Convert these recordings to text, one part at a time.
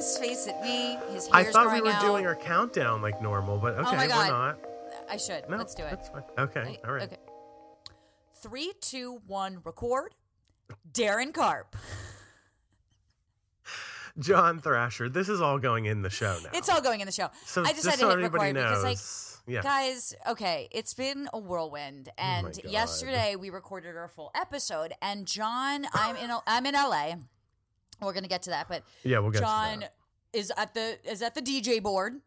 Face at me. His hair's I thought we growing were out. doing our countdown like normal, but oh okay, Oh my we're not. I should. No, Let's do it. That's fine. Okay, all right. Okay. Three, two, one, record. Daryn Carp. John Thrasher, this is all going in the show now. It's all going in the show. so I just, just had to so hit everybody record knows. because, like, yeah. guys, okay, it's been a whirlwind, Oh and God. yesterday we recorded our full episode. And John, I'm in, I'm in LA. We're gonna get to that, but yeah, we'll get John to that. is at the is at the DJ board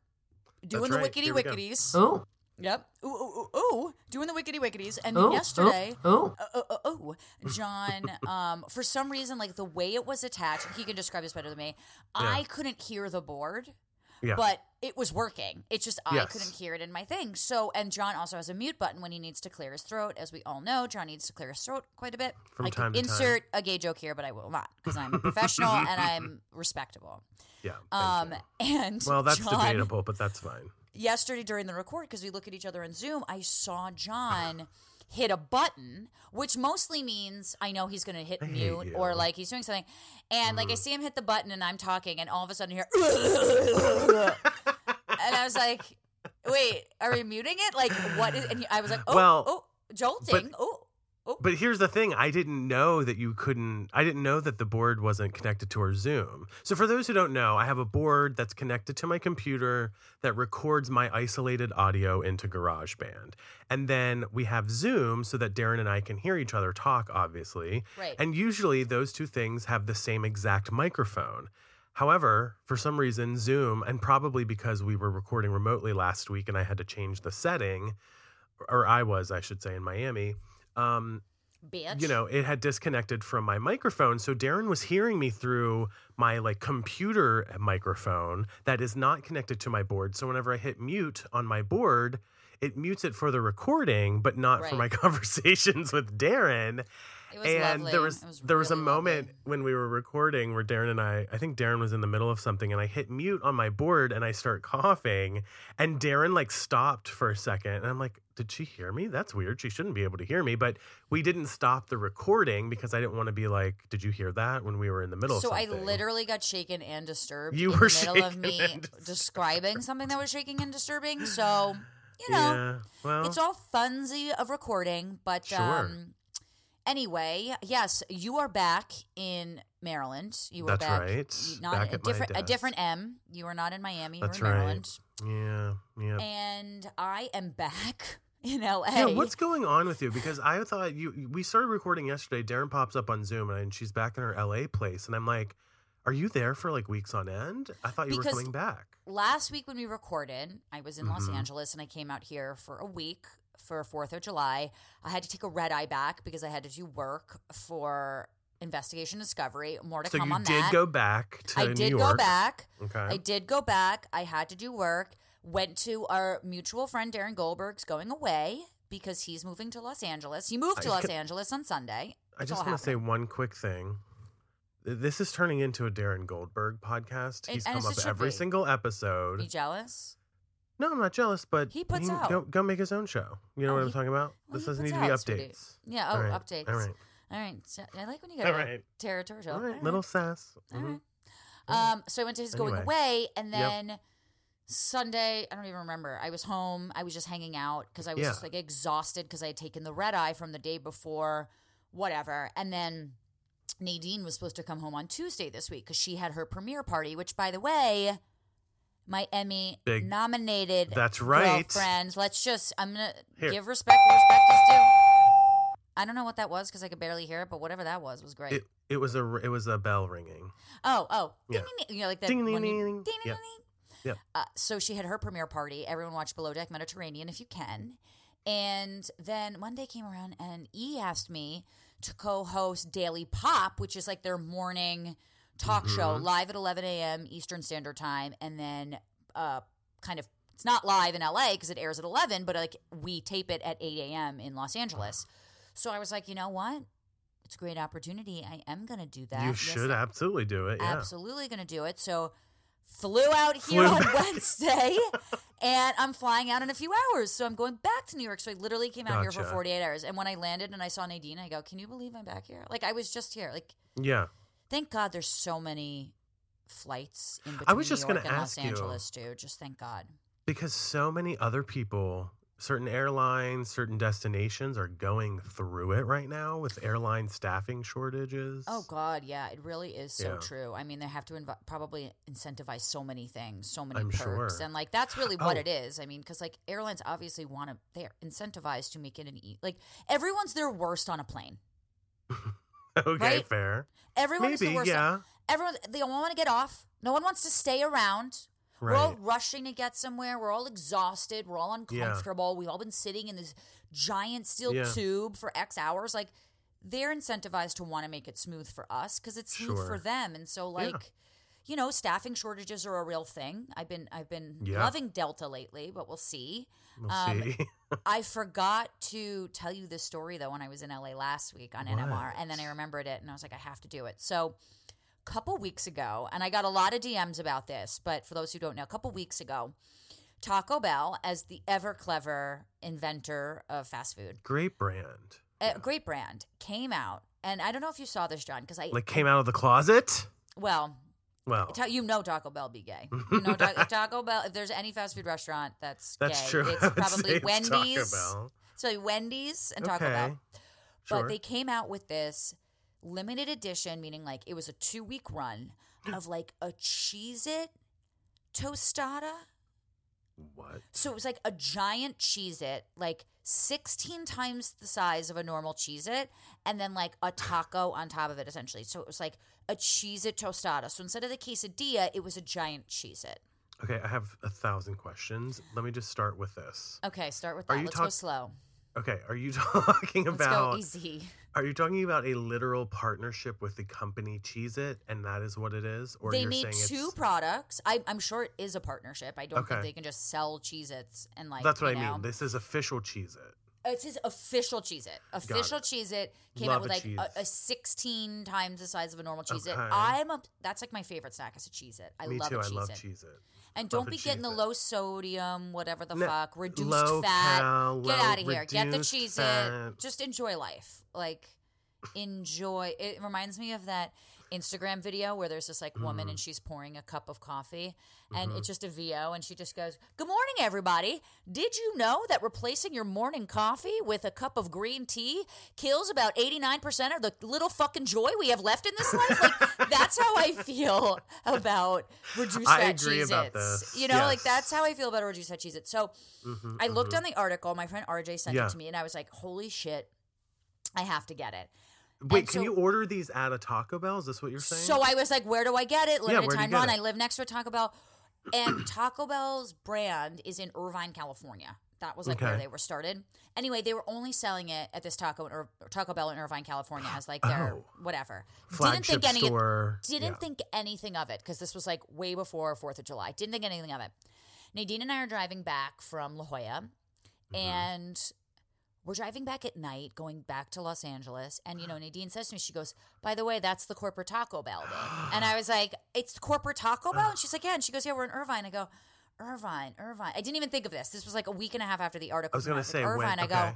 doing That's the right. wickety Here wicketies. Oh, Yep. Ooh, ooh, ooh, ooh, doing the wickety wicketies. And oh, yesterday, Oh, oh, John, um, for some reason, like the way it was attached, he can describe this better than me. I couldn't hear the board, Yeah. but it was working. It's just I Yes. couldn't hear it in my thing. So, and John also has a mute button when he needs to clear his throat. As we all know, John needs to clear his throat quite a bit. From I time can to time. insert a gay joke here, but I will not because I'm a professional and I'm respectable. yeah. Um, you. and Well, that's John, debatable, but that's fine. yesterday during the record because we look at each other in Zoom, I saw John hit a button, which mostly means I know he's going to hit mute you. Or like he's doing something. And like I see him hit the button and I'm talking, and all of a sudden here, and I was like, "Wait, are we muting it? Like what?" And he, I was like, "Oh, Well, oh, jolting, oh." Oh, But here's the thing: I didn't know that you couldn't. I didn't know that the board wasn't connected to our Zoom. So for those who don't know, I have a board that's connected to my computer that records my isolated audio into GarageBand, and then we have Zoom so that Daryn and I can hear each other talk, obviously. right. And usually those two things have the same exact microphone. However, for some reason, Zoom, and probably because we were recording remotely last week and I had to change the setting, or I was, I should say, in Miami, um, Bitch. you know, it had disconnected from my microphone. So Daryn was hearing me through my like computer microphone that is not connected to my board. So whenever I hit mute on my board, it mutes it for the recording, but not for my conversations with Daryn it was and lovely. there was, was there was a really lovely. moment when we were recording where Daryn and I I think Daryn was in the middle of something and I hit mute on my board and I start coughing and Daryn like stopped for a second and I'm like did she hear me that's weird she shouldn't be able to hear me but we didn't stop the recording because I didn't want to be like did you hear that when we were in the middle So I literally got shaken and disturbed You in were the middle of me describing something that was shaking and disturbing. So, you know, yeah well it's all funsy of recording, but Sure. um anyway, yes, you are back in Maryland. You are That's back right. not Back a different a different M. You are not in Miami, you That's were in right. Maryland. yeah yeah And I am back in LA. Yeah, what's going on with you? Because I thought you we started recording yesterday. Daryn pops up on Zoom and she's back in her LA place, and I'm like, "Are you there for like weeks on end? I thought you Because- were coming back." last week when we recorded, I was in Los Mhm. Angeles and I came out here for a week for 4th of July. I had to take a red eye back because I had to do work for Investigation Discovery. More to So come on that. So you did go back to I New did York. go back. Okay. I did go back. I had to do work. Went to our mutual friend Darren Goldberg's going away because he's moving to Los Angeles. He moved to Los can- Angeles on Sunday. I just want to say one quick thing. This is turning into a Darren Goldberg podcast. It- He's come up every be. single Are episode. you jealous? No, I'm not jealous, but He puts can out. Go, go make his own show. You know Oh, what I'm talking about? well, this doesn't need to be updates. Yeah. Oh, All right, updates. All right. All right. So I like when you get go right. territorial. All All right. Little sass. All Mhm. right. Um, so I went to his going away, and Yep. Sunday, I don't even remember. I was home. I was just hanging out because I was Yeah. just like exhausted because I had taken the red eye from the day before, whatever. And then Nadine was supposed to come home on Tuesday this week because she had her premiere party, which, by the way, my Emmy Big- nominated That's right. girlfriends. Let's just, I'm going to Here. give respect where respect is due. I don't know what that was because I could barely hear it, but whatever that was was great. It it was a it was a bell ringing. Oh, oh, Yeah. ding, ding, ding. You know, like that. Ding, ding, when you- ding, ding. ding, ding, Yep. ding. Yep. Uh, so she had her premiere party. Everyone watched Below Deck Mediterranean if you can. And then Monday came around, and E asked me to co-host Daily Pop, which is like their morning talk show, Mhm. live at 11 a.m. Eastern Standard Time, and then uh, kind of it's not live in LA because it airs at 11, but like we tape it at 8 a.m. in Los Angeles. So I was like, you know what? It's a great opportunity. I am going to do that. you Yes, should absolutely do it. Yeah. absolutely going to do it. So flew out here Flew on back. Wednesday and I'm flying out in a few hours. So I'm going back to New York. So I literally came out here for 48 hours. And when I landed and I saw Nadine, I go, "Can you believe I'm back here?" Like I was just here. Like Yeah. thank God there's so many flights in between I was New just York gonna and Los ask you. Angeles too. Just thank God. because so many other people certain airlines certain destinations are going through it right now with airline staffing shortages Oh God, yeah, it really is so Yeah. true. I mean, they have to inv- probably incentivize so many things, so many I'm perks, sure. and like that's really what Oh. it is. I mean, because like airlines obviously want to, they're incentivized to make it an e. Like everyone's their worst on a plane. okay right? fair Everyone's the worst. yeah Everyone, they all want to get off. No one wants to stay around. We're all rushing to get somewhere. We're all exhausted. We're all Yeah. uncomfortable. We've all been sitting in this giant steel Yeah. tube for X hours. Like they're incentivized to want to make it smooth for us because it's smooth Sure. for them. And so, like, you know, staffing shortages are a real thing. I've been I've been Yeah. loving Delta lately, but we'll see. we'll um, see I forgot to tell you this story though when I was in LA last week on NMR, and then I remembered it, and I was like, I have to do it. So, couple weeks ago, and I got a lot of DMs about this, but for those who don't know, a couple weeks ago, Taco Bell, as the ever clever inventor of fast food, great brand a great brand, came out, and I don't know if you saw this, John, because I like came out of the closet well. well You know Taco Bell be gay. You know Ta- Taco Bell. If there's any fast food restaurant that's that's gay, true it's probably it's Wendy's. Taco Bell. So Wendy's and Taco okay Bell. sure But they came out with this limited edition, meaning like it was a two week run of like a Cheez It tostada. what So it was like a giant Cheez It, like 16 times the size of a normal Cheez It, and then like a taco on top of it, essentially. So it was like a Cheez It tostada. So instead of the quesadilla, it was a giant Cheez It. okay i have a thousand questions let me just start with this Okay, start with that. Are you Let's go slow. Okay are you talking about easy. Are you talking about a literal partnership with the company Cheez It and that is what it is? Or they you're made saying two it's products. I, I'm sure it is a partnership. I don't Okay. think they can just sell Cheez Its and like. That's what I know. mean. This is official Cheez It. It's his official Cheez It. Official. Cheez It came Love out with a like a, a 16 times the size of a normal Cheez It. Okay. I'm a, that's like my favorite snack is a Cheez It. I Me love too. a I love. Cheez It. And don't be getting the low sodium, whatever the No, fuck, reduced fat. cal, Get out of here. Get the cheese. Cheez fat. It. Just enjoy life. Like, enjoy. It reminds me of that Instagram video where there's this like woman Mm-hmm. and she's pouring a cup of coffee and it's just a VO and she just goes, Good morning, everybody. Did you know that replacing your morning coffee with a cup of green tea kills about 89% of the little fucking joy we have left in this life? Like, that's how I feel about reduced I fat Cheez-Its. You know, like that's how I feel about reduced fat Cheez-Its. So Mhm, I looked mhm. on the article. My friend RJ sent Yeah. it to me, and I was like, "Holy shit, I have to get it." Wait, and can you order these at a Taco Bell? Is this what you're saying? So I was like, "Where do I get it?" Limited where'd time run. I live next to a Taco Bell, and Taco Bell's brand is in Irvine, California. That was like where they were started. Anyway, they were only selling it at this Taco Ir- Taco Bell in Irvine, California, as like their Oh. whatever. Flagship didn't think any store. didn't yeah. think anything of it because this was like way before Fourth of July. Didn't think anything of it. Nadine and I are driving back from La Jolla, Mm-hmm. and we're driving back at night, going back to Los Angeles. And you know, Nadine says to me, she goes, "By the way, that's the corporate Taco Bell." Day. and I was like, "It's corporate Taco Bell?" And she's like, "Yeah." And she goes, "Yeah, we're in Irvine." I go. Irvine, Irvine. I didn't even think of this. This was like a week and a half after the article. I was out. Like, say Irvine. I okay. go,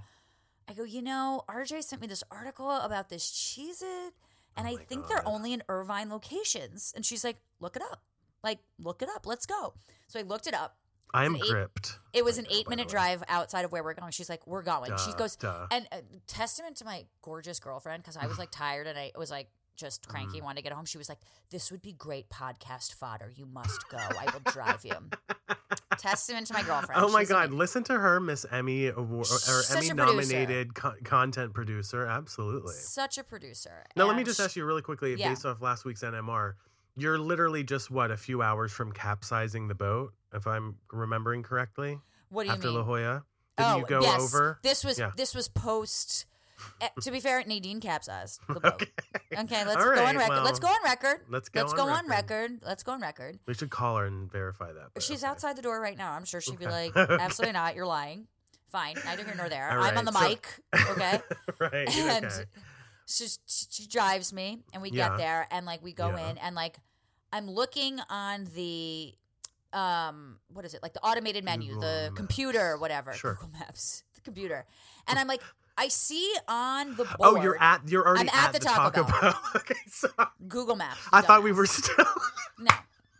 I go, you know, RJ sent me this article about this Cheez It, oh and Oh I think they're only in Irvine locations. And she's like, look it up. Like, look it up. Let's go. So I looked it up. I'm an eight- gripped. It was an eight minute drive outside of where we're going. She's like, we're going. she goes, duh. and uh, testament to my gorgeous girlfriend, because I was like tired and I was like, just cranky, Mm. wanted to get home. She was like, "This would be great podcast fodder. You must go. I will drive you." Testament to my girlfriend. Oh my She's God! ama- Listen to her, Miss Emmy award or Such Emmy nominated co- content producer. Absolutely. Such a producer. Now, let me just ask you really quickly, Yeah. based off last week's NMR, you're literally just what a few hours from capsizing the boat, if I'm remembering correctly, What do you after mean? La Jolla. Did oh, you go yes. over? This was Yeah. this was post. eh, to be fair, Nadine capsized the boat. Okay. Okay, let's All go on right, record. let's go on record. Let's go. Let's on go record. on record. Let's go on record. We should call her and verify that. but She's okay. outside the door right now. I'm sure she'd be Okay. like, "Absolutely not. You're lying." Fine, neither here nor there. All I'm on the right, mic. Okay. right. and okay. she, she drives me and we Yeah. get there and like we go Yeah. in and like i'm looking on the um what is it like the automated menu Google the Maps. computer whatever Sure. google maps the computer and i'm like i see on the board Oh, you're at. You're already I'm at the Taco Bell. okay, so google maps I thought we were still. No.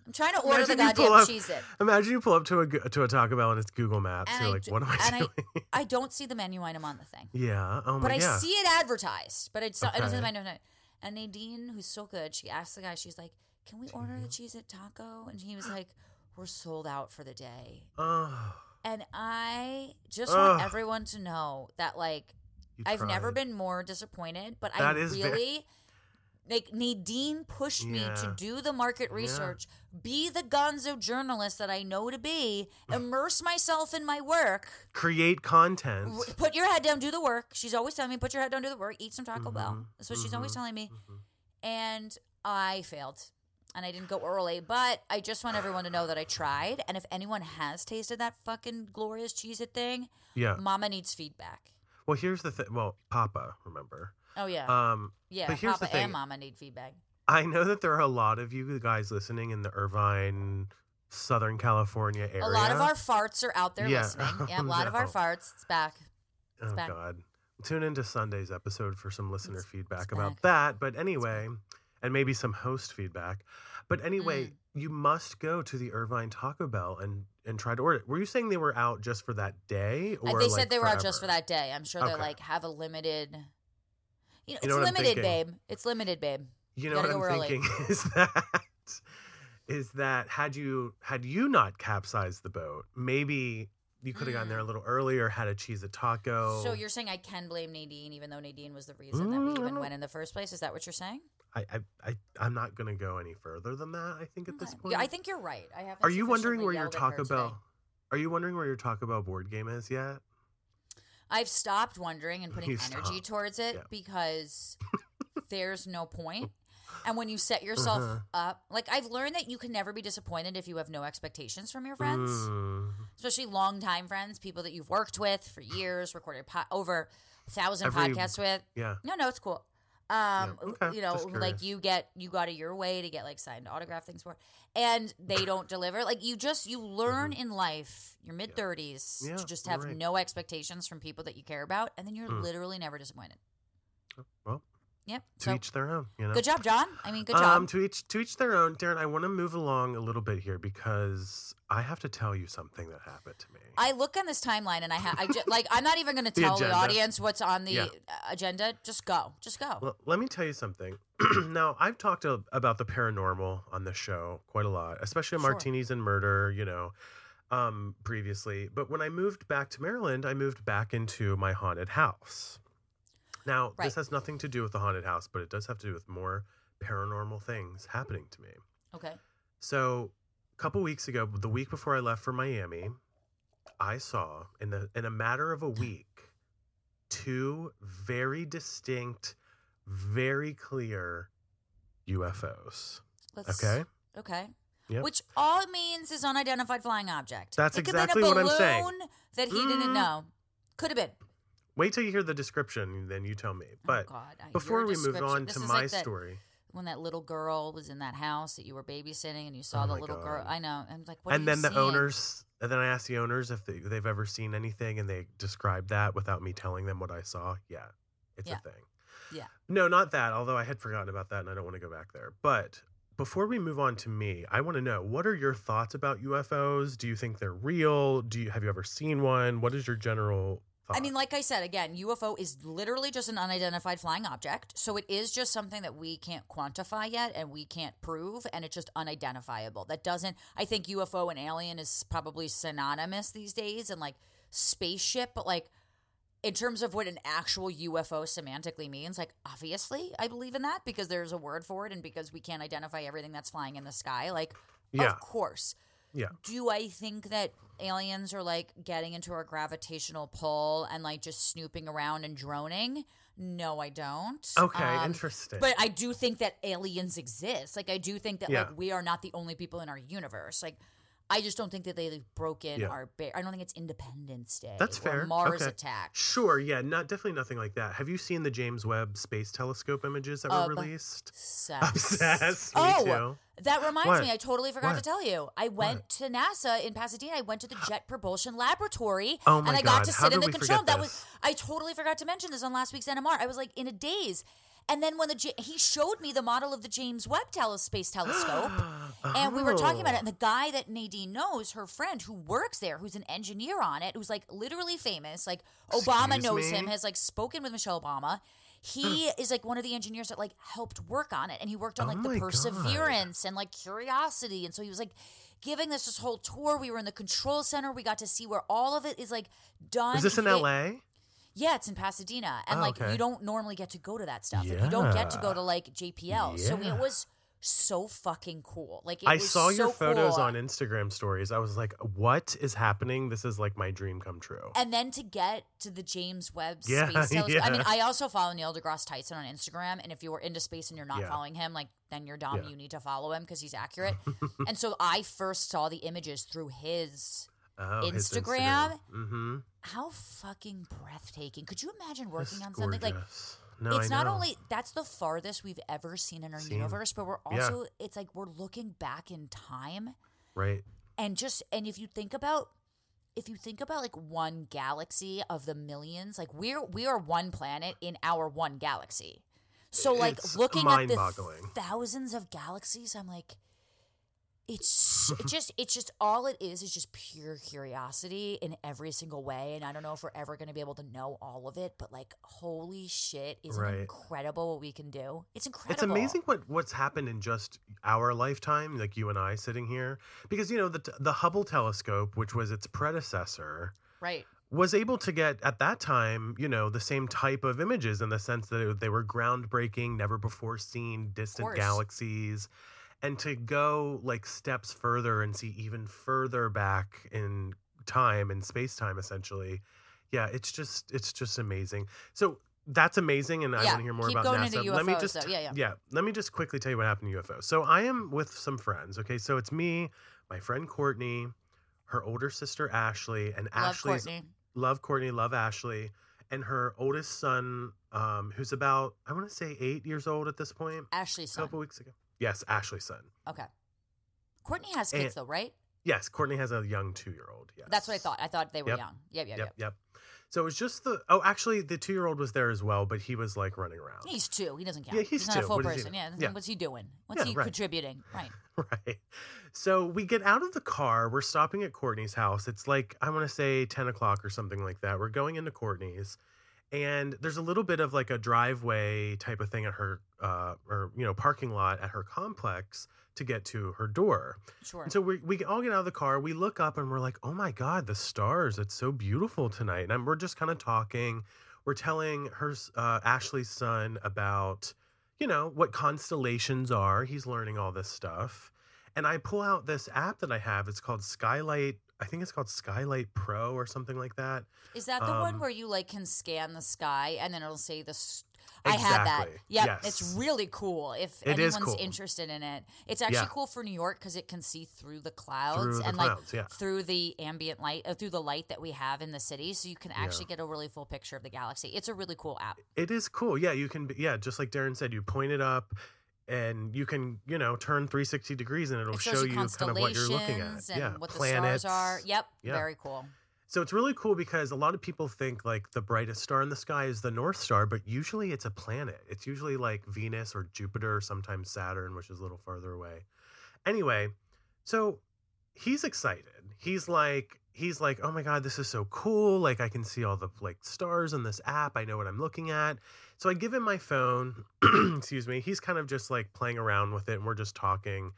I'm trying to order Imagine the goddamn up- cheese it. Imagine you pull up to a to a Taco Bell and it's Google Maps. And You're I like, d- what am I and doing? I don't see the menu item on the thing. yeah. Oh my god. But I yeah. see it advertised. But it's not, I don't see the menu. And Nadine, who's so good, she asked the guy, she's like, Can we order the cheese at taco? And he was like, We're sold out for the day. Oh, And I just want everyone to know that like I've never been more disappointed, but That I really like Nadine pushed me to do the market research, be the gonzo journalist that I know to be, immerse myself in my work, create content. r- put your head down, do the work. She's always telling me, put your head down, do the work, eat some Taco Bell. Mhm, That's what she's always mhm, telling me. mhm. And I failed. And I didn't go early, but I just want everyone to know that I tried. And if anyone has tasted that fucking glorious cheese it thing, Yeah. Mama needs feedback. Well, here's the thing. Well, Papa, remember? Oh yeah, Um, yeah. but here's Papa the thing. and Mama need feedback. I know that there are a lot of you guys listening in the Irvine, Southern California area. A lot of our farts are out there Yeah. listening. Yeah, a Oh, lot of our farts. It's back. oh back. God. Tune into Sunday's episode for some listener It's- feedback it's about back. that. But anyway, and maybe some host feedback. But anyway, Mm. you must go to the Irvine Taco Bell and and try to order it. Were you saying they were out just for that day? Uh, Or they like said they were out just for that day. I'm sure they Okay. like have a limited. You know, You it's know I'm limited, babe. It's limited, babe. You know gotta what go I'm early. thinking is that is that had you had you not capsized the boat, maybe you could have gotten there a little earlier, had a cheese a taco. Mm. So you're saying I can blame Nadine, even though Nadine was the reason that Mm, we even went in the first place? Is that what you're saying? I, I, I I'm not gonna go any further than that. I think at this point. Yeah, I think you're right. I haven't. Are you wondering where your yelled at her Taco today. Bell? Are you wondering where your Taco Bell board game is yet? I've stopped wondering and putting You energy stopped. towards it Yeah. because there's no point. And when you set yourself Uh-huh. up, like I've learned that you can never be disappointed if you have no expectations from your friends, Mm. especially longtime friends, people that you've worked with for years, recorded po- over a thousand Every- podcasts with. Yeah. No, no, it's cool. Um, Yeah, okay, you know, like you get you got it your way to get like signed autograph things for, and they don't deliver. Like you just you learn in life, your mid thirties, Mm-hmm. Yeah, to just have right. no expectations from people that you care about, and then you're Mm. literally never disappointed. Well, Yep. to So each their own. You know. good job, John. I mean, good job. Um, to each to each their own. Daryn, I want to move along a little bit here because I have to tell you something that happened to me. I look on this timeline and I have I just like I'm not even going to The tell the agenda. audience what's on the Yeah. agenda. Just go, just go. Well, let me tell you something. now, I've talked a, about the paranormal on the show quite a lot, especially Sure. martinis and murder, you know, um, previously. But when I moved back to Maryland, I moved back into my haunted house. Now, Right. this has nothing to do with the haunted house, but it does have to do with more paranormal things happening to me. okay. So, a couple weeks ago, the week before I left for Miami, I saw in the in a matter of a week two very distinct, very clear UFOs. Let's, Okay? Okay. Yep. Which all it means is unidentified flying object. That's it exactly what I'm saying. That he didn't Mm. know. Could have been. Wait till you hear the description, then you tell me. Oh, but oh God. Before we move on this to my like that- story, When that little girl was in that house that you were babysitting and you saw Oh the little girl. I know. I'm like, what and then the seeing? owners, and then I asked the owners if they, they've ever seen anything, and they described that without me telling them what I saw. Yeah, it's Yeah. a thing. Yeah. No, not that. Although I had forgotten about that, and I don't want to go back there. But before we move on to me, I want to know what are your thoughts about UFOs? Do you think they're real? Do you have you ever seen one? What is your general? Thought? I mean, like I said, again, UFO is literally just an unidentified flying object. So it is just something that we can't quantify yet and we can't prove, and it's just unidentifiable. That doesn't, I think UFO and alien is probably synonymous these days and like spaceship, but like in terms of what an actual UFO semantically means, like obviously I believe in that because there's a word for it and because we can't identify everything that's flying in the sky. Like, yeah, of course. Yeah. Do I think that aliens are like getting into our gravitational pull and like just snooping around and droning? No, I don't. Okay, Um, interesting. But I do think that aliens exist. Like I do think that Yeah. like we are not the only people in our universe. Like I just don't think that they like, broke in Yeah. our. Ba- I don't think it's Independence Day. That's fair. Mars Okay. attack. Sure, yeah, not definitely nothing like that. Have you seen the James Webb Space Telescope images that were released? Obsessed. Obsessed. Me Oh, too. that reminds What? me. I totally forgot to tell you. I went to NASA in Pasadena. I went to the Jet Propulsion Laboratory, Oh my and I God, got to how sit in the control. That was I totally forgot to mention this on last week's NMR. I was like in a daze, And then when the he showed me the model of the James Webb tele- Space Telescope, uh-huh. and we were talking about it. Oh. And the oh. guy that Nadine knows, her friend who works there, who's an engineer on it, who's like literally famous, like Obama Excuse knows me? him, has like spoken with Michelle Obama. He is like one of the engineers that like helped work on it, and he worked on Oh like my the God. perseverance and like curiosity, and so he was like giving us this whole tour. We were in the control center. We got to see where all of it is like done. Is this in He- LA? Yeah, it's in Pasadena, and Oh, like okay. you don't normally get to go to that stuff. Like, you don't get to go to like JPL. So it was so fucking cool. Like it I was saw your so photos cool. on Instagram stories. I was like, what is happening? This is like my dream come true. And then to get to the James Webb Yeah, Space Telescope. I mean. I also follow Neil deGrasse Tyson on Instagram, and if you were into space and you're not Yeah. following him, like then you're dumb. Yeah. You need to follow him because he's accurate. and so I first saw the images through his. Oh, his Instagram? Mm-hmm. How fucking breathtaking! Could you imagine working on something like? No, it's not only that's the farthest we've ever seen in our Seen. universe, but we're Yeah. also it's like we're looking back in time right. and just and if you think about if you think about like one galaxy of the millions, like we're we are one planet in our one galaxy. So like It's looking at the thousands of galaxies, I'm like it's it just it's just all it is is just pure curiosity in every single way and i don't know if we're ever going to be able to know all of it but like holy shit is Right. it incredible what we can do? It's incredible. It's amazing what what's happened in just our lifetime, like you and I sitting here, because you know the the Hubble telescope, which was its predecessor, right. was able to get at that time, you know, the same type of images in the sense that it, they were groundbreaking, never before seen, distant galaxies, and to go like steps further and see even further back in time and space time, essentially. Yeah, it's just it's just amazing. So that's amazing, and I Yeah, want to hear more about NASA. into let me just though. Yeah, yeah. yeah, let me just quickly tell you what happened to UFO. So I am with some friends. Okay, so it's me, my friend Courtney, her older sister Ashley, and Ashley. love Ashley's courtney love Courtney, love Ashley, and her oldest son, um, who's about I want to say eight years old at this point. ashley's A son couple weeks ago. Yes, Ashley's son. okay courtney has kids And- though right Yes, Courtney has a young two year old. Yes, that's what i thought i thought they were Yep. young yep yep Yep, yep. So it was just the oh, actually the two year old was there as well, but he was like running around. He's two. He doesn't count. Yeah, he's not a two. full What he person. doing? Yeah. Yeah. What's he doing? What's Yeah, he right. contributing? Right. Right. So we get out of the car. We're stopping at Courtney's house. It's like, I want to say 10 o'clock or something like that. We're going into Courtney's. And there's a little bit of like a driveway type of thing at her, uh, or, you know, parking lot at her complex to get to her door. Sure. And so we, we all get out of the car. We look up and we're like, oh my God, the stars. It's so beautiful tonight. And I'm, we're just kind of talking. We're telling her, uh, Ashley's son about, you know, what constellations are. He's learning all this stuff. And I pull out this app that I have. It's called Skylight. I think it's called Skylight Pro or something like that. Is that the one um, where you like can scan the sky and then it'll say the? St- I had that. Yep, it's really cool. If It anyone's cool. interested in it, it's actually Yeah. cool for New York because it can see through the clouds Through the and clouds, like yeah. through the ambient light, uh, through the light that we have in the city, so you can actually get a really full picture of the galaxy. It's a really cool app. It is cool. Yeah, you can. be- Yeah, just like Daryn said, you point it up, and you can, you know, turn 360 degrees, and it'll It show you kind of what you're looking at. yeah, what the stars are. Yep, Yeah. very cool. So it's really cool because a lot of people think like the brightest star in the sky is the North Star, but usually it's a planet. It's usually like Venus or Jupiter, or sometimes Saturn, which is a little farther away. Anyway, so he's excited. He's like he's like, "Oh my god, this is so cool. Like I can see all the like stars in this app. I know what I'm looking at." So I give him my phone. Excuse me. He's kind of just like playing around with it and we're just talking.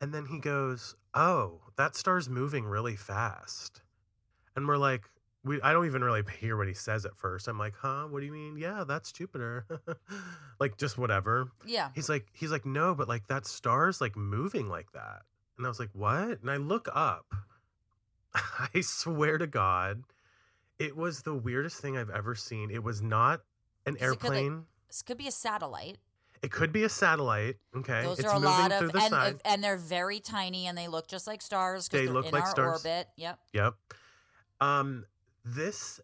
And then he goes, "Oh, that star's moving really fast." And we're like, we I don't even really hear what he says at first. I'm like, "Huh? What do you mean? Yeah, that's Jupiter." like just whatever. Yeah. He's like he's like, "No, but like that star's like moving like that." And I was like, "What?" And I look up. I swear to God, it was the weirdest thing I've ever seen. It was not an it 'cause, like, airplane. This could be a satellite. It could be a satellite. Okay, Those it's are a moving lot of the and, side. and they're very tiny and they look just like stars They look in like our stars. orbit. Yep. Yep. Um, this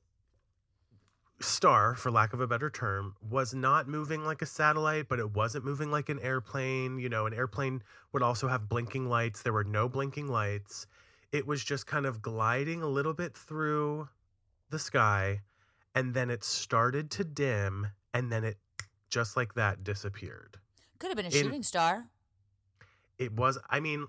star, for lack of a better term, was not moving like a satellite, but it wasn't moving like an airplane. You know, an airplane would also have blinking lights. There were no blinking lights. It was just kind of gliding a little bit through the sky, and then it started to dim, and then it just like that disappeared. Could have been a In- shooting star. It was. I mean,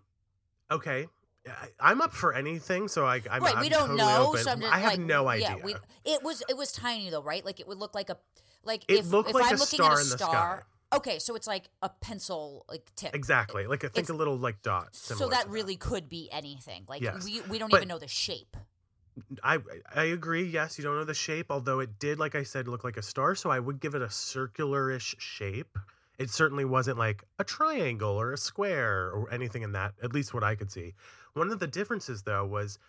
okay. I, I'm up for anything, so I, I'm, right, I'm we don't totally know. open. So I'm just I have like, no idea. Yeah, we, it was it was tiny though, right? Like it would look like a like It if, looked if like I'm a looking star at a in the star. Okay, so it's like a pencil like tip. exactly. Like I think It's- a little like dot. So that really could be anything. Like Yes. we we don't But- even know the shape. I I agree. Yes, you don't know the shape, although it did, like I said, look like a star. So I would give it a circular-ish shape. It certainly wasn't like a triangle or a square or anything in that. At least what I could see. One of the differences, though, was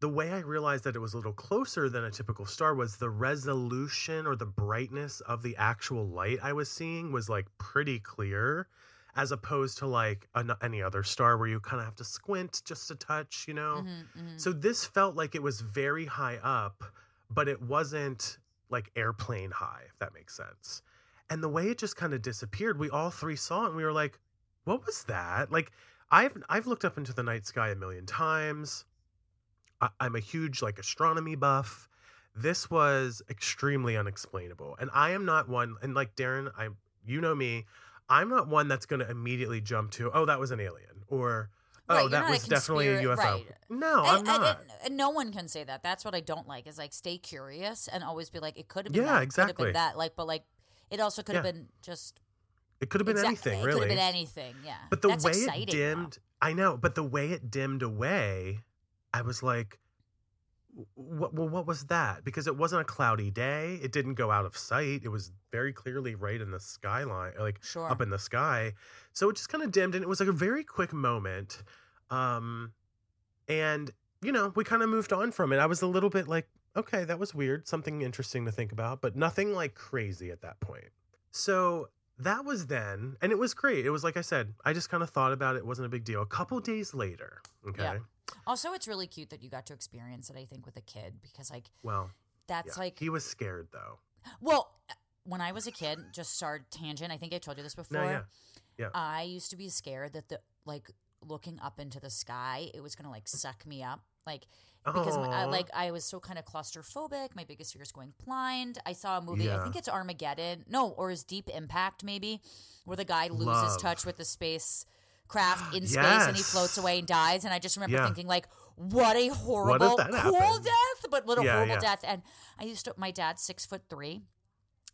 the way I realized that it was a little closer than a typical star was the resolution or the brightness of the actual light I was seeing was like pretty clear, as opposed to like an, any other star where you kind of have to squint just a touch, you know. Mhm, mhm. So this felt like it was very high up, but it wasn't like airplane high, if that makes sense. And the way it just kind of disappeared, we all three saw it and we were like, what was that? Like I've I've looked up into the night sky a million times. I, I'm a huge like astronomy buff. This was extremely unexplainable. And I am not one and like Daryn, I you know me, I'm not one that's gonna immediately jump to, oh, that was an alien or Oh, Right, that not a was definitely a UFO. right. No, I'm not. and- and- and no one can say that. That's what I don't like. Is like stay curious and always be like, it could have been Yeah, that, it could have exactly. been that. Like, but like, it also could have Yeah. been just it could have been anything, It really. could have been anything. Yeah, but the That's way it though. dimmed, I know, but the way it dimmed away, I was like, what, well, what was that? Because it wasn't a cloudy day. It didn't go out of sight. It was very clearly right in the skyline, like Sure. up in the sky. So it just kind of dimmed, and it was like a very quick moment. Um, and you know, we kind of moved on from it. I was a little bit like, okay, that was weird, something interesting to think about, but nothing like crazy at that point. So that was then, and it was great. It was like I said, I just kind of thought about it. It wasn't a big deal. A couple days later, okay. Yeah. Also, it's really cute that you got to experience it. I think with a kid because like Well, that's yeah. like he was scared though. well, when I was a kid, just start tangent. I think I told you this before. No, yeah. Yeah. I used to be scared that the like looking up into the sky, it was gonna like suck me up, like because my, I, like I was so kind of claustrophobic. My biggest fear is going blind. I saw a movie. I think it's Armageddon. No, or is Deep Impact maybe, where the guy loses Love. touch with the space craft in space and he floats away and dies. And I just remember Yeah. thinking like, what a horrible, that cool death, but what a Yeah, horrible yeah. death. And I used to. My dad's six foot three.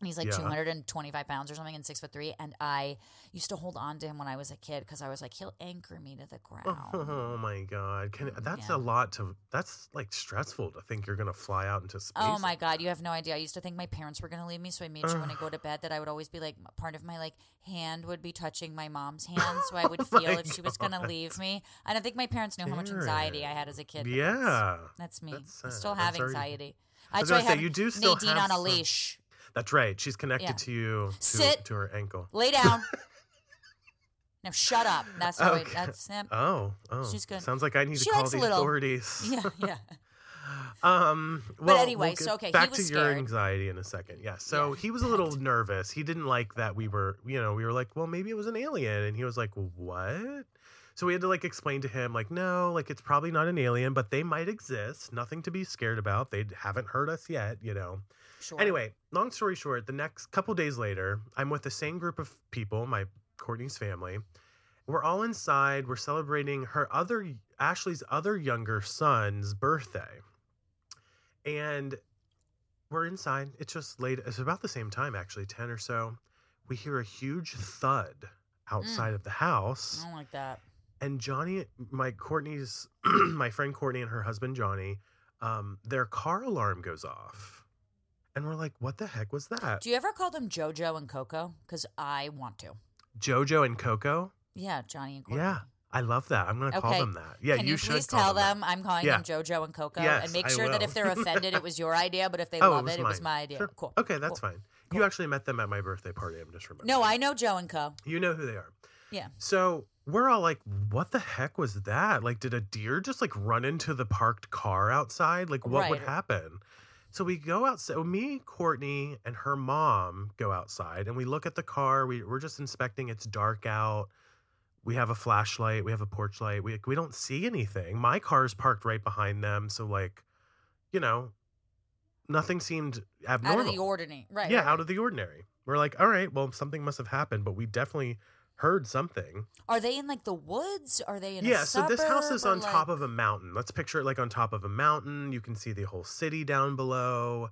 And he's like Yeah. 225 pounds or something and six foot three. And I used to hold on to him when I was a kid because I was like, he'll anchor me to the oh ground. Oh my god! Can that's Yeah. a lot to. That's like stressful to think you're gonna fly out into oh space. Oh my god, you have no idea. I used to think my parents were going to leave me, so I made sure when I go to bed that I would always be like part of my like hand would be touching my mom's hand, so I would Oh feel my if she was going to leave me. And I think my parents knew how much anxiety I had as a kid. but that's- Yeah, that's, me. That's I still have anxiety. I was That's I gonna say, you do still Nadine have on a leash. That's right. She's connected Yeah. to you to, Sit. to her ankle. Lay down. now shut up. That's Okay. it, that's him. Oh, oh. She's good. Sounds like I need She to call the little- authorities. Yeah, yeah. Um. Well, anyway, we'll so, okay, he back was to your anxiety in a second. Yeah. So Yeah, he was a little nervous. He didn't like that we were, you know, we were like, well, maybe it was an alien, and he was like, what? So we had to like explain to him, like, no, like it's probably not an alien, but they might exist. Nothing to be scared about. They haven't hurt us yet, you know. Sure. Anyway, long story short, the next couple days later, I'm with the same group of people, my Courtney's family. We're all inside. We're celebrating her other Ashley's other younger son's birthday. And we're inside. It's just late. It's about the same time, actually, 10 or so. We hear a huge thud outside of the house I don't like that. and Johnny, my Courtney's, my friend Courtney and her husband Johnny, um, their car alarm goes off, and we're like, "What the heck was that?" Do you ever call them JoJo and Coco? Because I want to. Jojo and Coco. Yeah, Johnny and Courtney. Yeah, I love that. I'm gonna call Okay. them that. Yeah, Can you, should please call tell them. I'm calling Yeah. them JoJo and Coco, Yes, and make I sure that will. if they're offended, it was your idea, but if they. Oh, love it it, was it was mine. my idea. Sure. Cool. Okay, that's Cool. fine. You actually met them at my birthday party. I'm just remembering. No, I know Joe and Co. You know who they are. Yeah. So we're all like, what the heck was that? Like, did a deer just like run into the parked car outside? Like, what would Right. happen? So we go outside. Me, Courtney, and her mom go outside and we look at the car. We, we're just inspecting. It's dark out. We have a flashlight. We have a porch light. We, we don't see anything. My car is parked right behind them. So, like, you know, nothing seemed abnormal. out of the ordinary, right? yeah, right, out of the ordinary. We're like, all right, well, something must have happened, but we definitely heard something. Are they in like the woods? Are they in? yeah, so this house is on top of a mountain. Let's picture it like on top of a mountain. You can see the whole city down below.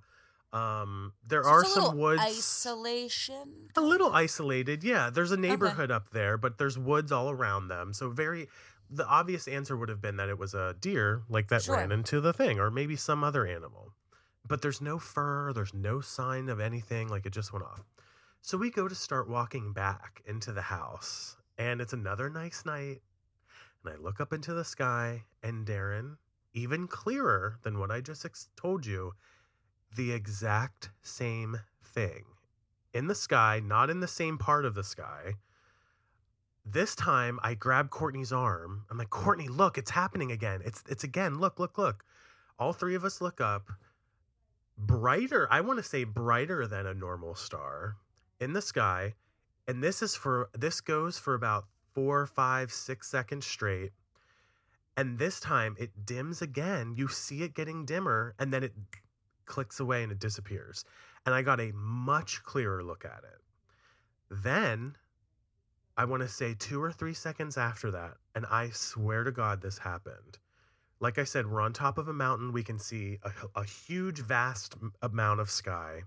Um, there So are some woods. Isolation. a little isolated yeah there's a neighborhood up there but there's woods all around them so very the obvious answer would have been that it was a deer like that Sure. ran into the thing or maybe some other animal but there's no fur there's no sign of anything like it just went off so we go to start walking back into the house and it's another nice night and i look up into the sky and Daryn even clearer than what i just ex- told you the exact same thing in the sky, not in the same part of the sky. This time I grab Courtney's arm. I'm like, Courtney, look, it's happening again. It's it's again. Look, look, look. All three of us look up. Brighter, I want to say brighter than a normal star in the sky. And this is for this goes for about four, five, six seconds straight. And this time it dims again. You see it getting dimmer, and then it clicks away and it disappears and I got a much clearer look at it. Then I want to say two or three seconds after that, and I swear to God this happened. Like I said, we're on top of a mountain. We can see a, a huge, vast amount of sky.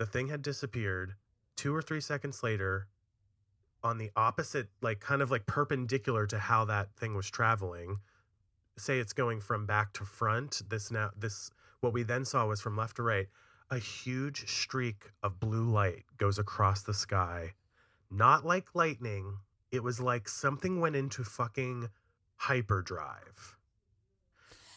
The thing had disappeared. Two or three seconds later, on the opposite, like kind of like perpendicular to how that thing was traveling, say it's going from back to front. This now, this, what we then saw was from left to right a huge streak of blue light goes across the sky. Not like lightning. It was like something went into fucking hyperdrive.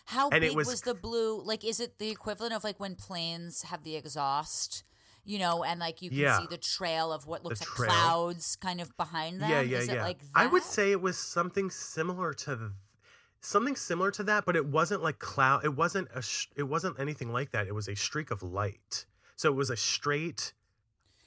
How And big was- was, the blue? Like, is it the equivalent of like when planes have the exhaust? You know, and like you can Yeah. see the trail of what looks like trail. clouds kind of behind them. Yeah, yeah, is yeah. Like I would say it was something similar to th- something similar to that, but it wasn't like cloud. It wasn't a. Sh- it wasn't anything like that. It was a streak of light. So it was a straight.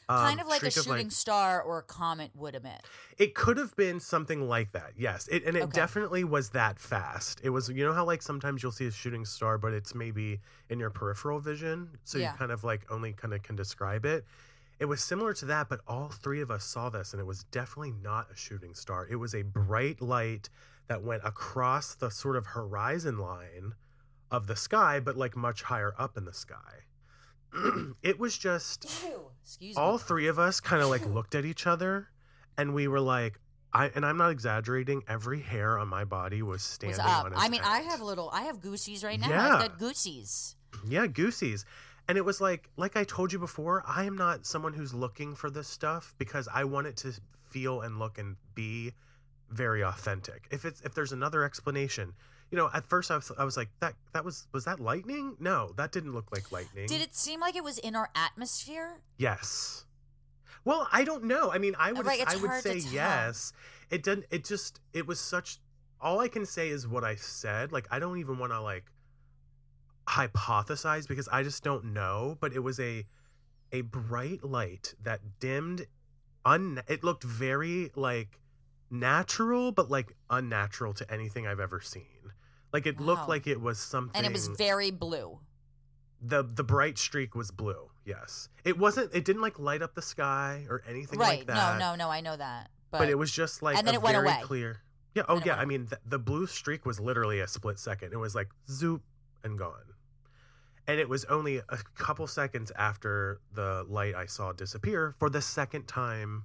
Um, kind of like a shooting light. star or a comet would emit. It could have been something like that, yes. It, and it Okay. definitely was that fast. It was, you know how like sometimes you'll see a shooting star, but it's maybe in your peripheral vision, so Yeah. you kind of like only kind of can describe it. It was similar to that, but all three of us saw this, and it was definitely not a shooting star. It was a bright light that went across the sort of horizon line of the sky, but like much higher up in the sky. it was just all three of us kind of like looked at each other and we were like I and I'm not exaggerating, every hair on my body was Was standing up. on its I mean, I end. have little. I have goosies right now. Yeah. I've got goosies. Yeah, goosies. And it was like like I told you before, I am not someone who's looking for this stuff because I want it to feel and look and be very authentic. If it's if there's another explanation, you know, at first I was I was like that that was was that lightning? No, that didn't look like lightning. Did it seem like it was in our atmosphere? Yes. Well, I don't know. I mean, I would Right, I would say yes. It didn't it just it was such all I can say is what I said. Like I don't even want to like hypothesize because I just don't know, but it was a a bright light that dimmed un it looked very like natural but like unnatural to anything I've ever seen. Like it Wow. looked like it was something And it was very blue. the the bright streak was blue. Yes, it wasn't. It didn't like light up the sky or anything Right. like that. no, no, no. I know that. But, But, it was just like And then it went very away. clear. Yeah. Oh yeah. I mean, the, the blue streak was literally a split second. It was like zoop and gone. And it was only a couple seconds after the light I saw disappear for the second time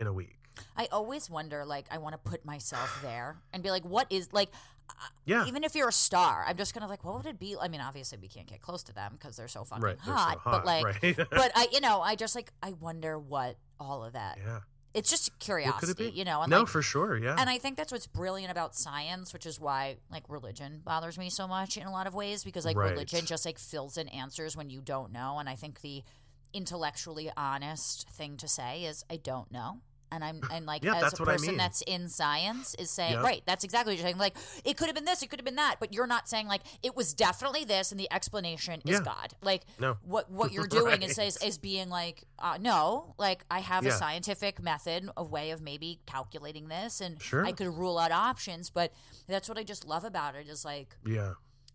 in a week. I always wonder, like, I want to put myself there and be like, what is, like, uh, Yeah. even if you're a star, I'm just going to, like, what would it be? I mean, obviously, we can't get close to them because they're so fucking right. Hot, so hot. But, like, right. but I, you know, I just, like, I wonder what all of that, yeah. it's just could it curiosity, you know? And no, like, for sure. Yeah. And I think that's what's brilliant about science, which is why like religion bothers me so much in a lot of ways because like Right. religion just like fills in answers when you don't know. And I think the intellectually honest thing to say is I don't know. And I'm and like Yeah, as a what I person mean. that's in science is saying Yep. right, that's exactly what you're saying. Like it could have been this, it could have been that, but you're not saying like it was definitely this and the explanation is Yeah. God. Like No. what what you're doing is Right. is, is being like uh, no, like I have a scientific method, a way of maybe calculating this and Sure. I could rule out options, but that's what I just love about it is like yeah.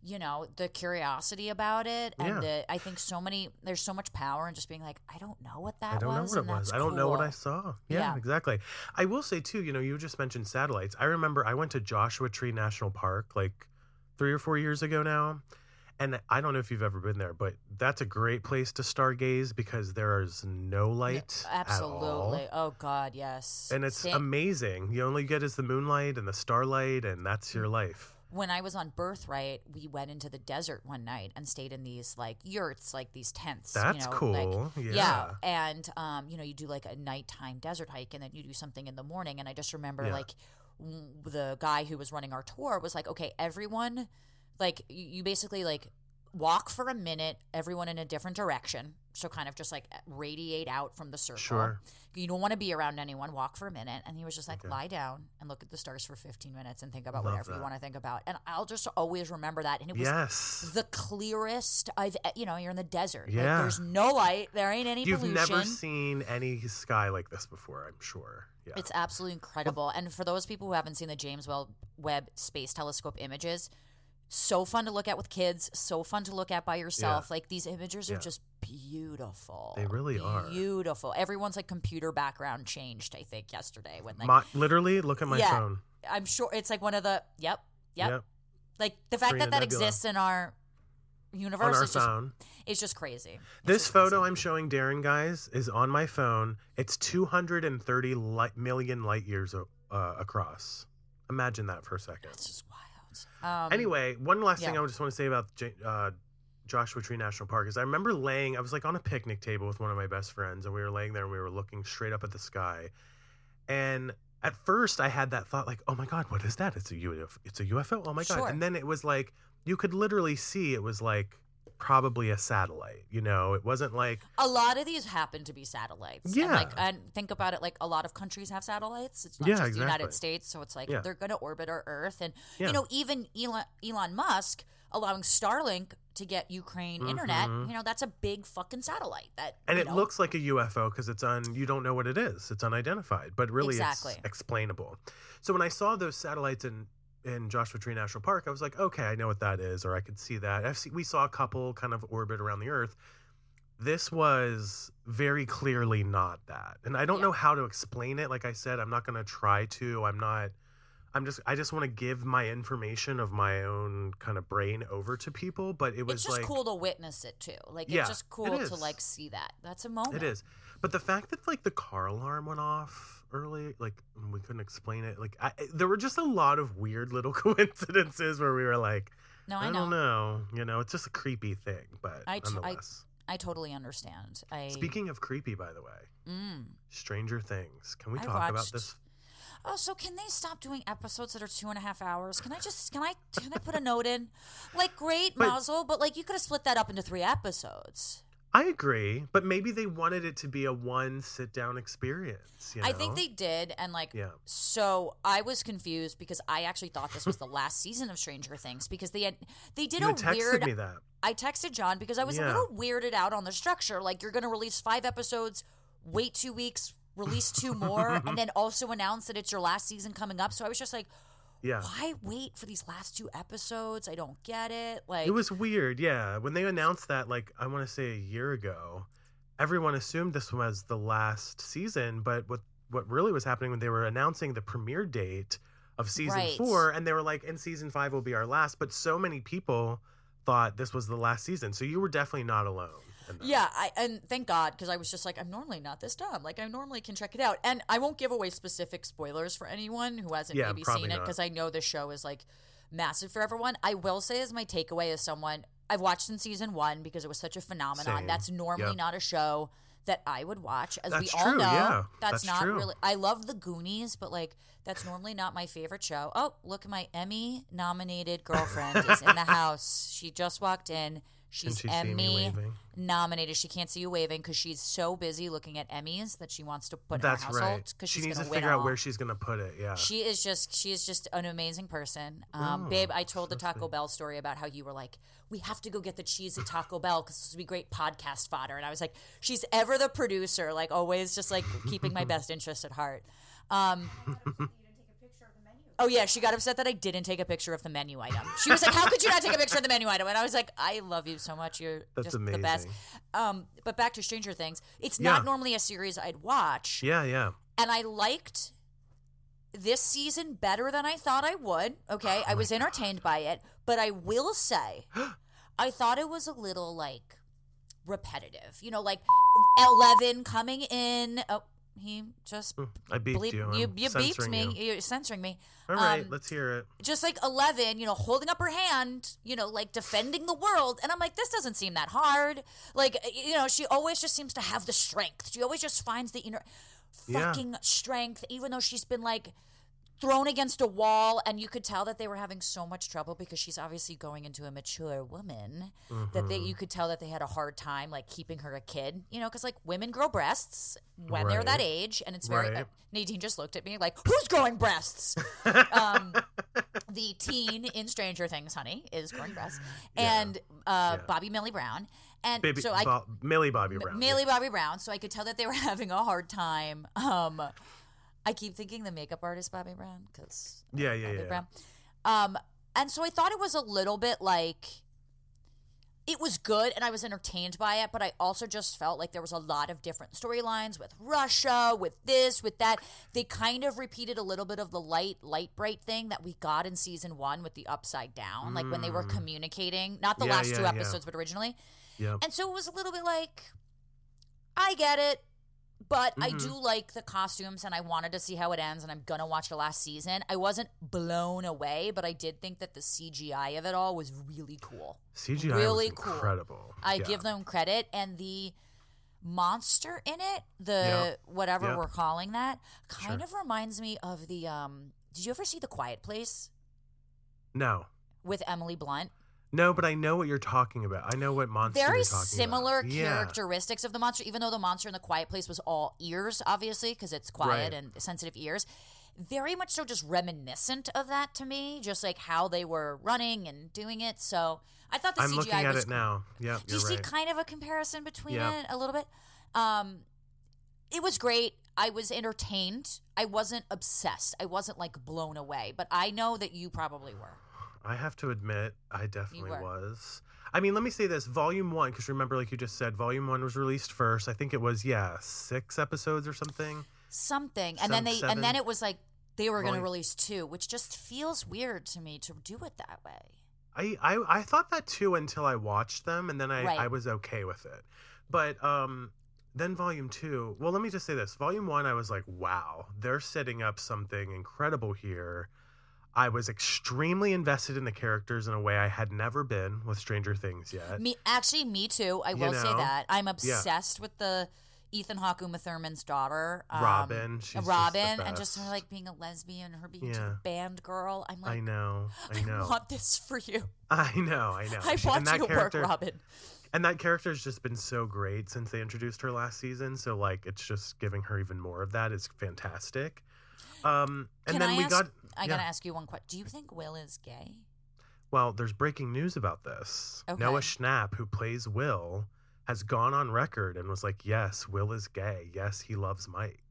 You know the curiosity about it and Yeah. the i think so many there's so much power in just being like i don't know what that was I don't know what it was. I don't know what I saw. Yeah, Yeah. exactly. I will say too, you know, you just mentioned satellites. I remember I went to Joshua Tree National Park like three or four years ago now. And I don't know if you've ever been there, but that's a great place to stargaze because there is no light. all. absolutely oh god yes And it's Sta- amazing. You only get is the moonlight and the starlight, and that's Mm. your life. When I was on Birthright, we went into the desert one night and stayed in these like yurts, like these tents. That's you know, cool. Like, Yeah. and um, you know, you do like a nighttime desert hike, and then you do something in the morning. And I just remember Yeah. like w- the guy who was running our tour was like, "Okay, everyone, like you basically like." Walk for a minute, everyone in a different direction. So, kind of just like radiate out from the circle. Sure. You don't want to be around anyone. Walk for a minute. And he was just like, Okay. lie down and look at the stars for 15 minutes and think about Love whatever you want to think about. And I'll just always remember that. And it was Yes. the clearest I've, you know, you're in the desert. Like, Yeah. there's no light. There ain't any You've pollution. never seen any sky like this before, I'm sure. Yeah. It's absolutely incredible. And for those people who haven't seen the James Webb Space Telescope images, so fun to look at with kids, so fun to look at by yourself. Like these images are just beautiful. They really are. Beautiful. Everyone's like computer background changed, I think, yesterday when like My, literally, look at my Yeah. phone. I'm sure it's like one of the yep, yep. Yep. Like the fact Carina that that Nebula. exists in our On universe our is just phone. it's just crazy. It's This just photo crazy. I'm showing Daryn, guys, is on my phone. It's 230 light, million light years uh, across. Imagine that for a second. Just. Um, Anyway, one last thing. I just want to say about uh, Joshua Tree National Park is I remember laying, I was like on a picnic table with one of my best friends, and we were laying there and we were looking straight up at the sky. And at first, I had that thought, like, oh my God, what is that? It's a UFO. It's a UFO. Oh my God. Sure. And then it was like, you could literally see it was like probably a satellite, you know? It wasn't like, a lot of these happen to be satellites. And Yeah. like and think about it like a lot of countries have satellites. It's not Yeah, just the United. States, so it's like Yeah. they're going to orbit our Earth and Yeah. you know even Elon Elon Musk allowing Starlink to get Ukraine internet, Mhm. you know, that's a big fucking satellite that and it know, looks like a UFO because it's on. you don't know what it is. It's unidentified, but really Exactly. it's explainable. So when I saw those satellites in in Joshua Tree National Park, I was like, okay, I know what that is, or I could see that. I've seen, we saw a couple kind of orbit around the Earth. This was very clearly not that, and I don't Yeah. know how to explain it. Like I said, I'm not going to try to. I'm not. I'm just. I just want to give my information of my own kind of brain over to people. But it was it's just like cool to witness it too. Like Yeah, it's just it cool to like see that. That's a moment. It is. But the fact that like the car alarm went off early, like we couldn't explain it. Like I, there were just a lot of weird little coincidences where we were like, No, I, I know. don't know. You know, it's just a creepy thing, but I t- I- nonetheless. I totally understand. I Speaking of creepy, by the way, mm. Stranger Things. Can we talk about this? Oh, so can they stop doing episodes that are two and a half hours? Can I just can I can I put a note in? Like, great, But- Mazel, but like you could have split that up into three episodes. I agree, but maybe they wanted it to be a one sit down experience. You know? I think they did, and like, Yeah. so I was confused because I actually thought this was the last season of Stranger Things because they had they did You a texted weird. me that. I texted John because I was a little weirded out on the structure. Like, you're going to release five episodes, wait two weeks, release two more, and then also announce that it's your last season coming up. So I was just like, Yeah. why wait for these last two episodes? I don't get it. Like, It was weird, yeah. When they announced that, like I want to say a year ago, everyone assumed this was the last season. But what what really was happening when they were announcing the premiere date of season Right. four, and they were like, "In season five will be our last." But so many people thought this was the last season, so you were definitely not alone. In. Uh, yeah, I and thank God because I was just like I'm normally not this dumb. Like I normally can check it out, and I won't give away specific spoilers for anyone who hasn't Yeah, maybe seen it because I know the show is like massive for everyone. I will say as my takeaway as someone I've watched in season one because it was such a phenomenon. Same. That's normally Yep. not a show that I would watch. As we all true, know, yeah. that's, That's not true. really. I love the Goonies, but like that's normally not my favorite show. Oh, look, my Emmy nominated girlfriend is in the house. She just walked in. She's she Emmy nominated. She can't see you waving because she's so busy looking at Emmys that she wants to put That's her household right. because She needs to to figure out all. where she's gonna put it. Yeah. She is just she is just an amazing person. Um, Oh, babe, I told the Taco sweet. Bell story about how you were like, we have to go get the cheese at Taco Bell because this would be great podcast fodder. And I was like, she's ever the producer, like always, just like keeping my best interest at heart. Um, Oh yeah, she got upset that I didn't take a picture of the menu item. She was like, "How could you not take a picture of the menu item?" And I was like, "I love you so much. You're That's just the best." Um, but back to Stranger Things. It's not Yeah. normally a series I'd watch, Yeah, yeah. and I liked this season better than I thought I would. Okay, I was entertained by it, but I will say, I thought it was a little like repetitive. You know, like Eleven coming in. Oh, he just I beeped bleep- you. you. You beeped me. you. You're censoring me. All right, Um, let's hear it. just like 11, you know, holding up her hand, you know, like defending the world. And I'm like, this doesn't seem that hard. Like, you know, she always just seems to have the strength. She always just finds the inner Yeah. fucking strength, even though she's been like thrown against a wall. And you could tell that they were having so much trouble because she's obviously going into a mature woman that they, you could tell that they had a hard time like keeping her a kid, you know, because like women grow breasts when they're that age. And it's very, Right. uh, Nadine just looked at me like, who's growing breasts? um, the teen in Stranger Things, honey, is growing breasts, and uh, Yeah. Bobby Millie Brown, and Baby, so I Bo- Millie Bobby Brown. Millie Bobby Brown. So I could tell that they were having a hard time. Um, I keep thinking the makeup artist Bobby Brown because Yeah, yeah, Bobby yeah. Brown. Um, and so I thought it was a little bit like it was good and I was entertained by it, but I also just felt like there was a lot of different storylines with Russia, with this, with that. They kind of repeated a little bit of the light, light bright thing that we got in season one with the upside down, like when they were communicating, not the Mm. Yeah, last two yeah, yeah. episodes, but originally. Yep. And so it was a little bit like, I get it, but I Mm-hmm. do like the costumes and I wanted to see how it ends and I'm going to watch the last season. I wasn't blown away, but I did think that the CGI of it all was really cool. CGI really cool. incredible. I Yeah. give them credit and the monster in it, the Yep. whatever Yep. we're calling that, kind Sure. of reminds me of the um did you ever see The Quiet Place No. with Emily Blunt? No, but I know what you're talking about. I know what monster very you're talking similar about. Yeah. characteristics of the monster, even though the monster in the quiet place was all ears, obviously, because it's quiet Right. and sensitive ears. Very much so, just reminiscent of that to me, just like how they were running and doing it. So I thought the CGI. I'm CGI looking at was it now. Yep, do you see kind of a comparison between Yeah. it a little bit? Um, it was great. I was entertained. I wasn't obsessed. I wasn't like blown away, but I know that you probably were. I have to admit, I definitely were. was. I mean, let me say this: Volume One, because remember, like you just said, Volume One was released first. I think it was yeah, six episodes or something. Something, and then they, seven. and then it was like they were going to release two, which just feels weird to me to do it that way. I, I I thought that too until I watched them, and then I Right. I was okay with it. But um, then Volume Two. Well, let me just say this: Volume One, I was like, wow, they're setting up something incredible here. I was extremely invested in the characters in a way I had never been with Stranger Things yet. Me, actually, me too. I You will say that I'm obsessed with the Ethan Hawke Uma Thurman's daughter, um, Robin, she's just Robin, and just her like being a lesbian, her being Yeah. a band girl. I'm like, I know, I know, I want this for you. I know, I know. I want that you to character, work, Robin. and that character has just been so great since they introduced her last season. So like, it's just giving her even more of that is fantastic. Um, and Can then I we ask, got. I yeah. gotta ask you one question. Do you think Will is gay? Well, there's breaking news about this. Okay. Noah Schnapp, who plays Will, has gone on record and was like, "Yes, Will is gay. Yes, he loves Mike."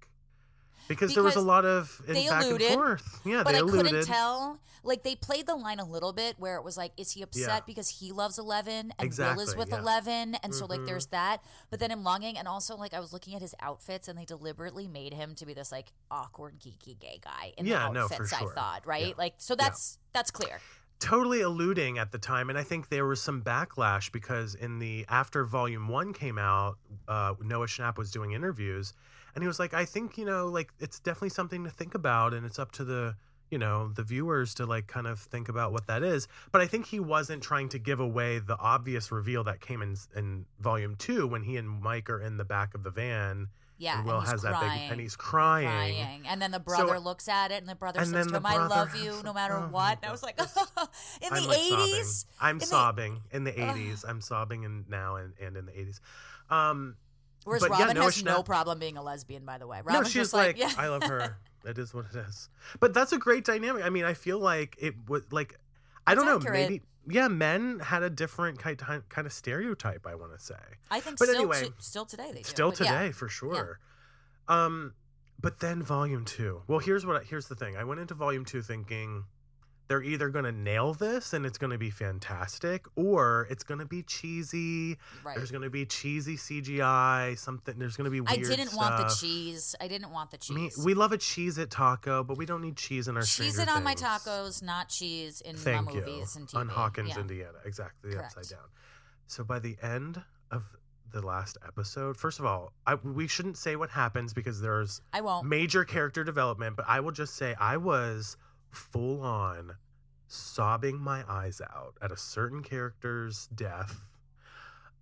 Because, there was a lot of they back alluded, and forth. Yeah, but they I couldn't tell. Like they played the line a little bit where it was like, is he upset Yeah. because he loves Eleven and Will is with yeah. Eleven, and so like Mhm. there's that. But then I'm longing, and also like I was looking at his outfits, and they deliberately made him to be this like awkward geeky gay guy in Yeah, the no, for outfits. I thought right, like so that's that's clear. Totally alluding at the time and i think there was some backlash because in the after volume one came out uh, noah schnapp was doing interviews and he was like i think you know like it's definitely something to think about and it's up to the you know the viewers to like kind of think about what that is. But i think he wasn't trying to give away the obvious reveal that came in in volume two when he and mike are in the back of the van Yeah, and will he's has that crying, big and he's crying, crying. and then the brother looks at it, and the brother and says to him, "I love you, no matter Oh what." And I was like, in I'm the like eighties. I'm sobbing in the 80s. I'm sobbing in now and, and in the 80s. Um, Whereas But yeah, Robin Noah has no problem being a lesbian, by the way. no, Robin's she's just like, yeah. I love her. It is what it is. But that's a great dynamic. I mean, I feel like it would like, I It's don't know, accurate. maybe yeah, men had a different kind kind of stereotype. I want to say. I think but still, anyway, to- still today they do. Still but yeah. today, for sure. Um, but then volume two. Well, here's what. I, here's the thing. I went into volume two thinking they're either going to nail this and it's going to be fantastic, or it's going to be cheesy. Right. There's going to be cheesy CGI. Something. There's going to be I didn't want the cheese. I didn't want the I mean, cheese. we love a Cheez-It taco, but we don't need cheese in our Cheez-It on my tacos, not cheese in Thank my you. movies and TV. On Hawkins, yeah. Indiana. Exactly, the Correct. upside down. So by the end of the last episode, first of all, I, we shouldn't say what happens because there's I won't. major character development, but I will just say I was full on sobbing my eyes out at a certain character's death.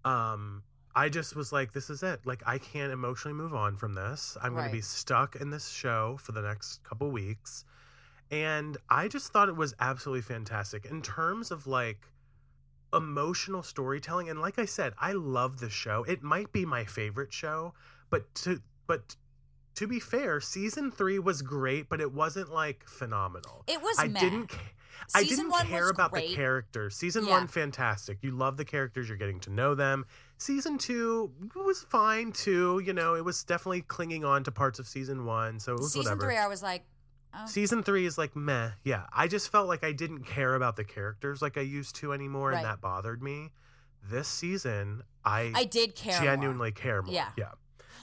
Um, I just was like, this is it. Like, I can't emotionally move on from this. I'm going to be stuck in this show for the next couple weeks. And I just thought it was absolutely fantastic in terms of like emotional storytelling. And like I said, I love the show. It might be my favorite show, but to, but to be fair, season three was great, but it wasn't like phenomenal. It was I meh. didn't. I Season didn't one care about great. the characters. Season Yeah. one, fantastic. You love the characters. You're getting to know them. Season two was fine too. You know, it was definitely clinging on to parts of season one, so it was Season whatever. three, I was like, oh, Season three is like meh. Yeah, I just felt like I didn't care about the characters like I used to anymore, Right. and that bothered me. This season, I, I did care. more. genuinely care more. Yeah. yeah.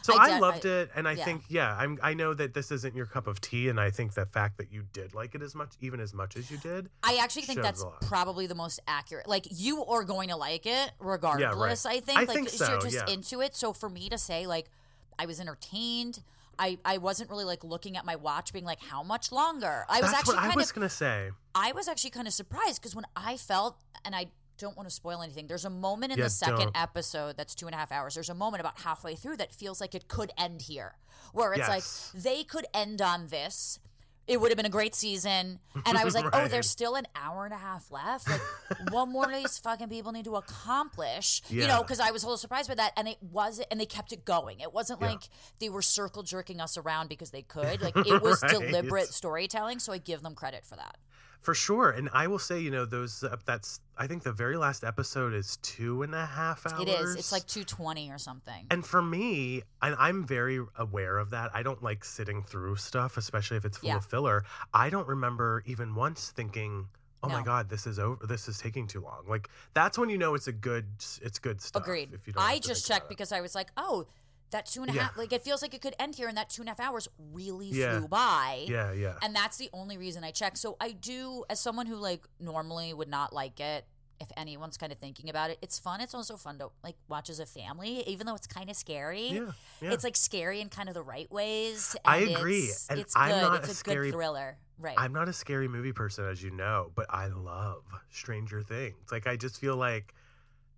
So I I, loved I- it, and I yeah. think yeah, I'm. I know that this isn't your cup of tea, and I think the fact that you did like it as much, even as much as you did, I actually think that's probably the most accurate. Like you are going to like it regardless. I think. I like think so, you're just yeah. into it. So for me to say like I was entertained. I, I wasn't really like looking at my watch being like how much longer i was actually what I was of gonna say. I was actually kind of surprised because when I felt, and I don't want to spoil anything, there's a moment in Yeah, the second don't. episode that's two and a half hours. There's a moment about halfway through that feels like it could end here, where it's Yes. like they could end on this. It would have been a great season. And I was like, oh, there's still an hour and a half left. Like, what more do these fucking people need to accomplish? You know, because I was a little surprised by that. And it wasn't, and they kept it going. It wasn't Yeah. like they were circle jerking us around because they could. Like, it was Right. deliberate storytelling. So I give them credit for that. For sure, and I will say, you know, those uh, that's I think the very last episode is two and a half hours. It is. It's like 220 or something. And for me, and I'm very aware of that. I don't like sitting through stuff, especially if it's full Yeah. of filler. I don't remember even once thinking, "Oh my god, this is over. This is taking too long." Like that's when you know it's a good, it's good stuff. Agreed. If you don't I just checked because I was like, oh, that two and a Yeah. half, like it feels like it could end here, and that two and a half hours really Yeah. flew by. yeah, yeah, And that's the only reason I check. So I do, as someone who like normally would not like it, if anyone's kind of thinking about it, it's fun. It's also fun to like watch as a family, even though it's kind of scary. yeah, yeah. It's like scary in kind of the right ways. I agree, It's, and it's I'm good. not it's a scary- good thriller. Right. I'm not a scary movie person, as you know, but I love Stranger Things. Like, I just feel like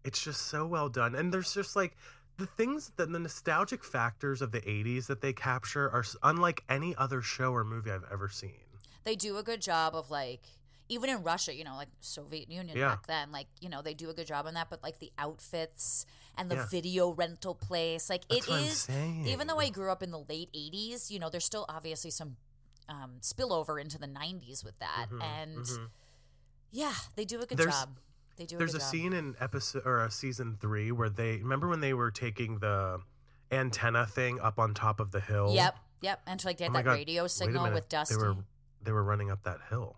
it's just so well done. And there's just like the things that the nostalgic factors of the 80s that they capture are unlike any other show or movie I've ever seen. they do a good job of like even in Russia, you know, like Soviet Union Yeah. back then, like you know, they do a good job on that. But like the outfits and the Yeah. video rental place, like That's it I'm Even though I grew up in the late '80s, you know, there's still obviously some um, spillover into the '90s with that, Mhm, and mhm. yeah, they do a good There's- job. They do. There's a, scene in episode or season three where they remember when they were taking the antenna thing up on top of the hill. Yep, yep, and to like get Oh that God, radio signal with Dusty. They were they were running up that hill.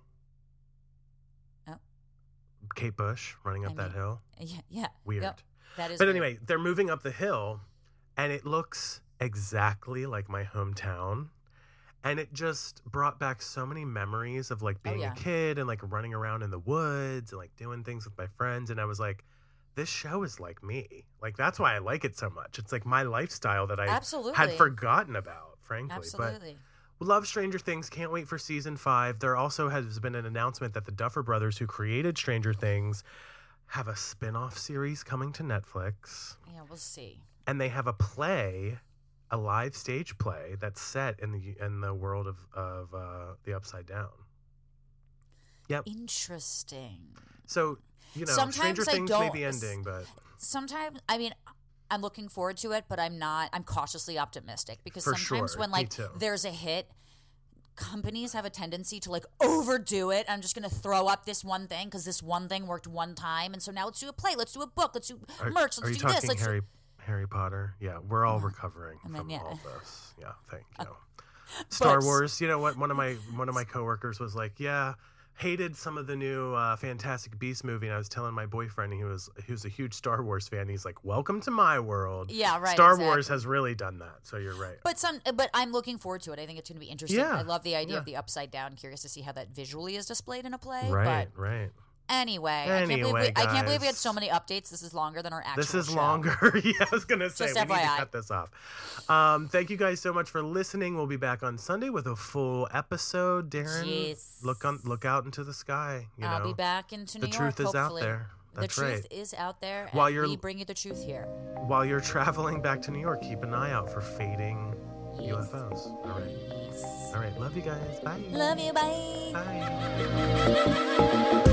Oh. Kate Bush running up I that mean, hill. Yeah, yeah, Weird. Yep, that is. But weird. anyway, they're moving up the hill, and it looks exactly like my hometown. And it just brought back so many memories of like Oh, being yeah. a kid and like running around in the woods and like doing things with my friends. And I was like, this show is like me. Like that's why I like it so much. It's like my lifestyle that I absolutely had forgotten about, frankly. Absolutely. But love Stranger Things. Can't wait for season five. There also has been an announcement that the Duffer Brothers, who created Stranger Things, have a spin off series coming to Netflix yeah, we'll see. and they have a play, a live stage play that's set in the in the world of of uh, the Upside Down. Yep. Interesting. So you know, Sometimes Stranger I Things may be ending, but sometimes i mean i'm looking forward to it but i'm not i'm cautiously optimistic because For sometimes sure. when like there's a hit companies have a tendency to like overdo it i'm just gonna throw up this one thing because this one thing worked one time and so now let's do a play let's do a book let's do are, merch let's you do this talking let's do- Harry Potter? Yeah, we're all recovering I mean, from yeah. all this. Yeah, thank Uh, you. Star But- Wars. You know what? One of my one of my coworkers was like, "Yeah, hated some of the new uh, Fantastic Beast movie." And I was telling my boyfriend, he was he was a huge Star Wars fan. He's like, "Welcome to my world." Yeah, right. Star exactly. Wars has really done that. So you're right. But some, but I'm looking forward to it. I think it's going to be interesting. Yeah, I love the idea yeah. of the upside down. Curious to see how that visually is displayed in a play. right, But right. Anyway, I can't believe we, Anyway, I can't believe we had so many updates. This is longer than our actual. This is show. longer. yeah, I was gonna say Just we need to FYI. cut this off. Um, thank you guys so much for listening. We'll be back on Sunday with a full episode. Daryn, Yes. look on look out into the sky. You I'll know, be back into the New York. The truth is out there. That's the right. truth is out there, While you're- we bring you the truth here. While you're traveling back to New York, keep an eye out for fading Yes. UFOs. All right. All right. Love you guys. Bye. Love you. Bye. Bye.